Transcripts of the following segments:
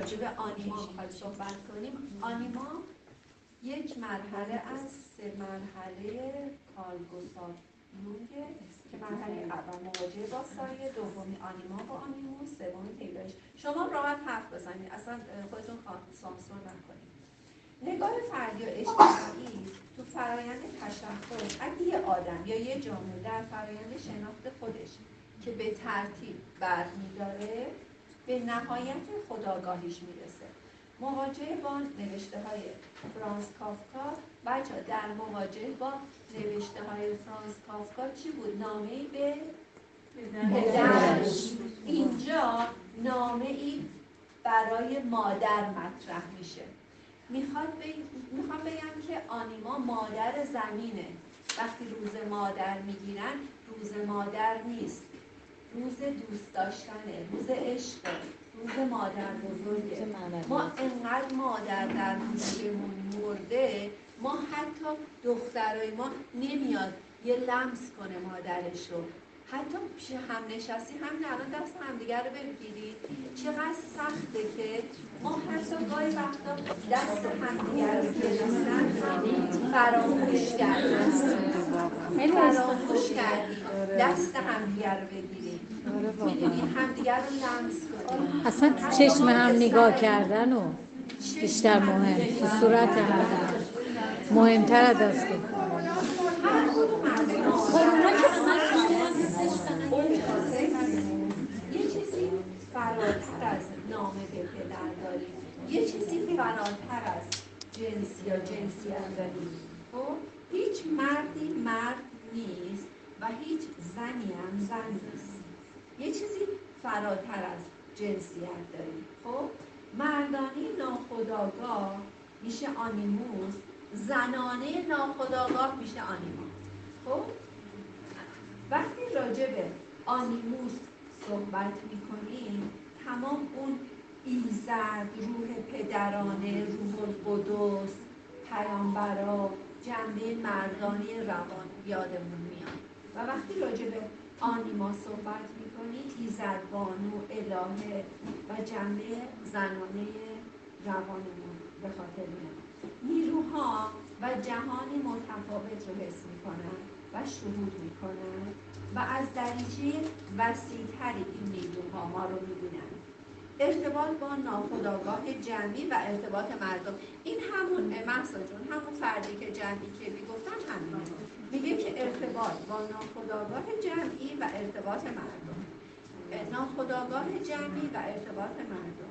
راجع به آنیما صحبت کنیم. آنیما یک مرحله از سه مرحله کارگزار یونگه که مرحله اول مواجهه با سایه دومی آنیما با آنیموس سومی پیدایش. شما راحت حرف بزنید. اصلا خودتون سانسور نکنید نگاه فردی و اجتماعی تو فرایند تشخص اگه یه آدم یا یه جامعه در فرایند شناخت خودش که به ترتیب برمیداره به نهایت خداگاهیش می‌رسه. مواجهه با نوشته های فرانس کافکا بچه در مواجهه با نوشته های فرانس کافکا چی بود؟ نامه ای به پدرش اینجا نامه ای برای مادر مطرح میشه. می‌خواد می‌خوام بگم که آنیما مادر زمینه. وقتی روز مادر می‌گیرن روز مادر نیست. روز دوست داشتنه روز عشق روز مادر بزرگه. ما انقدر مادر در روزمون مرده ما حتی دخترای ما نمیاد یه لمس کنه مادرش رو حتی پیش هم نشستی هم الان دست همدیگر رو بگیرید چقدر سخته که ما حتی گاهی وقتا دست همدیگر رو گرفتن فراموش کردیم. فراموش کردیم. دست همدیگر رو بگیریم. اصلا چشم هم نگاه کردن و بیشتر مهم. تو صورت هم. مهمتر از است چیزی فراتر از داریم یه چیزی از جنسی یا خب؟ هیچ مردی مرد نیست و هیچ زنی هم زن نیست. یه چیزی فراتر از جنسیت داریم. خب مردانی ناخداگاه میشه آنیموس زنانه ناخداگاه میشه آنیما خب وقتی راجع به آنیموس صحبت می‌کنیم تمام اون ایزد روح پدرانه روح القدس پیامبرا جنبه مردانی روان یادمون میاد. و وقتی راجع به آنیما صحبت می‌کنیم ایزد بانو الهه و جنبه زنانه روانمون به خاطر میاد. نیروها و جهانی متفاوت رو حس می‌کنن و شهود می‌کنن و از دریچه وسیعتری این نیروها ما رو می‌بینن. ارتباط با ناخداگاه جمعی و ارتباط مردم. این همون محسا همون فردی که جمعی که می‌گفتن همین میگه که ارتباط با ناخداگاه جمعی و ارتباط مردم. ناخداگاه جمعی و ارتباط مردم.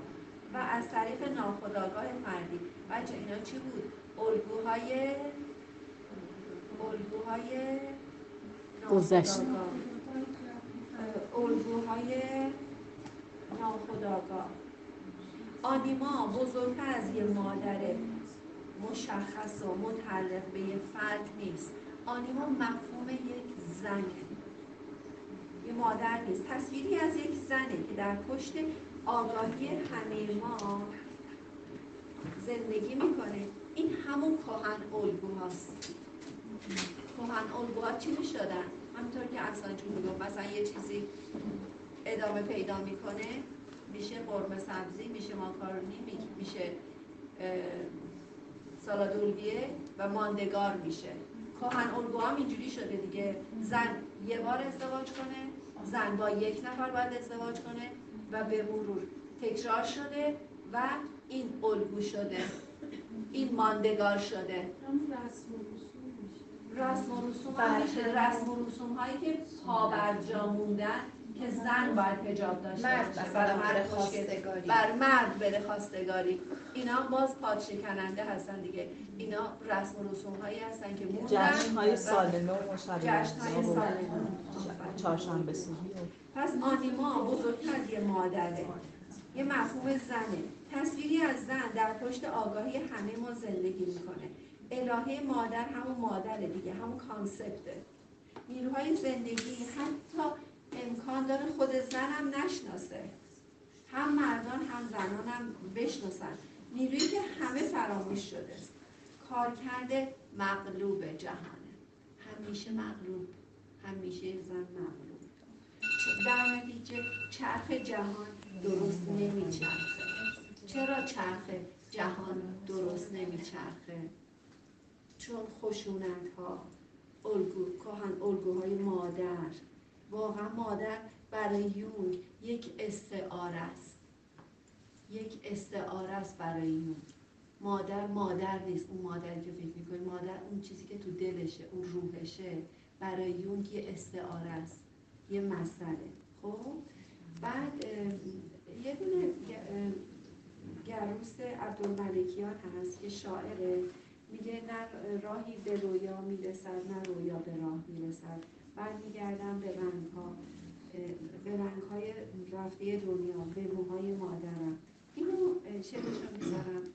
و از طریق ناخداگاه فردی. بچه اینا چی بود؟ الگوهای الگوهای گذشته الگوهای ناخداگاه آنیما بزرگتر از یه مادر مشخص و متعلق به یه فرد نیست. آنیما مفهوم یک زنه. یه مادر نیست. تصویری از یک زنه که در پشت آگاهی همه ما زندگی می‌کنه. این همون کهن الگوهاست. کهن الگوها چی می‌شدن؟ همینطور که اصلا جون میگم مثلا یه چیزی ادامه پیدا می‌کنه میشه قرمه سبزی میشه ماکارونی میشه سالادولبیه و ماندگار میشه. کهن الگوها هم اینجوری شده دیگه. زن یه بار ازدواج کنه زن با یک نفر باید ازدواج کنه و به مرور تکرار شده و این الگو شده. این ماندگار شده. رسم و رسوم رسم و رسوم هایی که موندن که زن باید هجاب داشته مرد بر مرد خواستگاری. بر مرد بره خواستگاری. اینا باز پاد شکننده هستن دیگه. اینا رسم و رسوم هایی هستن که موندن. جشن های سال نو جشن های سال نو چهارشنبه سوری پس آنیما بزرگتر یه مادره. یه مفهوم زنه. تصویری از زن در پشت آگاهی همه ما زندگی می‌کنه. الهه مادر همون مادره دیگه همون کانسپته. نیروهای زندگی حتی امکان داره خود زن هم نشناسه. هم مردان هم زنان هم بشناسن. نیرویی که همه فراموش شده. کارکرد مغلوب جهانه همیشه مغلوب. همیشه زن مغلوب. در نتیجه چرخ جهان درست نمیچرخه. چرا چرخ جهان درست نمیچرخه؟ چون خشونت ها الگو کهن الگوهای مادر. واقعا مادر برای یونگ یک استعاره است. یک استعاره است برای یونگ مادر مادر نیست. اون مادری که فکر می‌کنی مادر اون چیزی که تو دلشه اون روحشه برای یونگ یه استعاره است. یه مسئله. خب؟ بعد یه دونه گروس عبدالملکیان هست که شاعره. میگه نه راهی به رویا می‌رسد نه می‌رسد بعد میگردم به رنگ ها به رنگ های رفته دنیا به موهای مادرم. اینو شعرش رو می‌ذارم.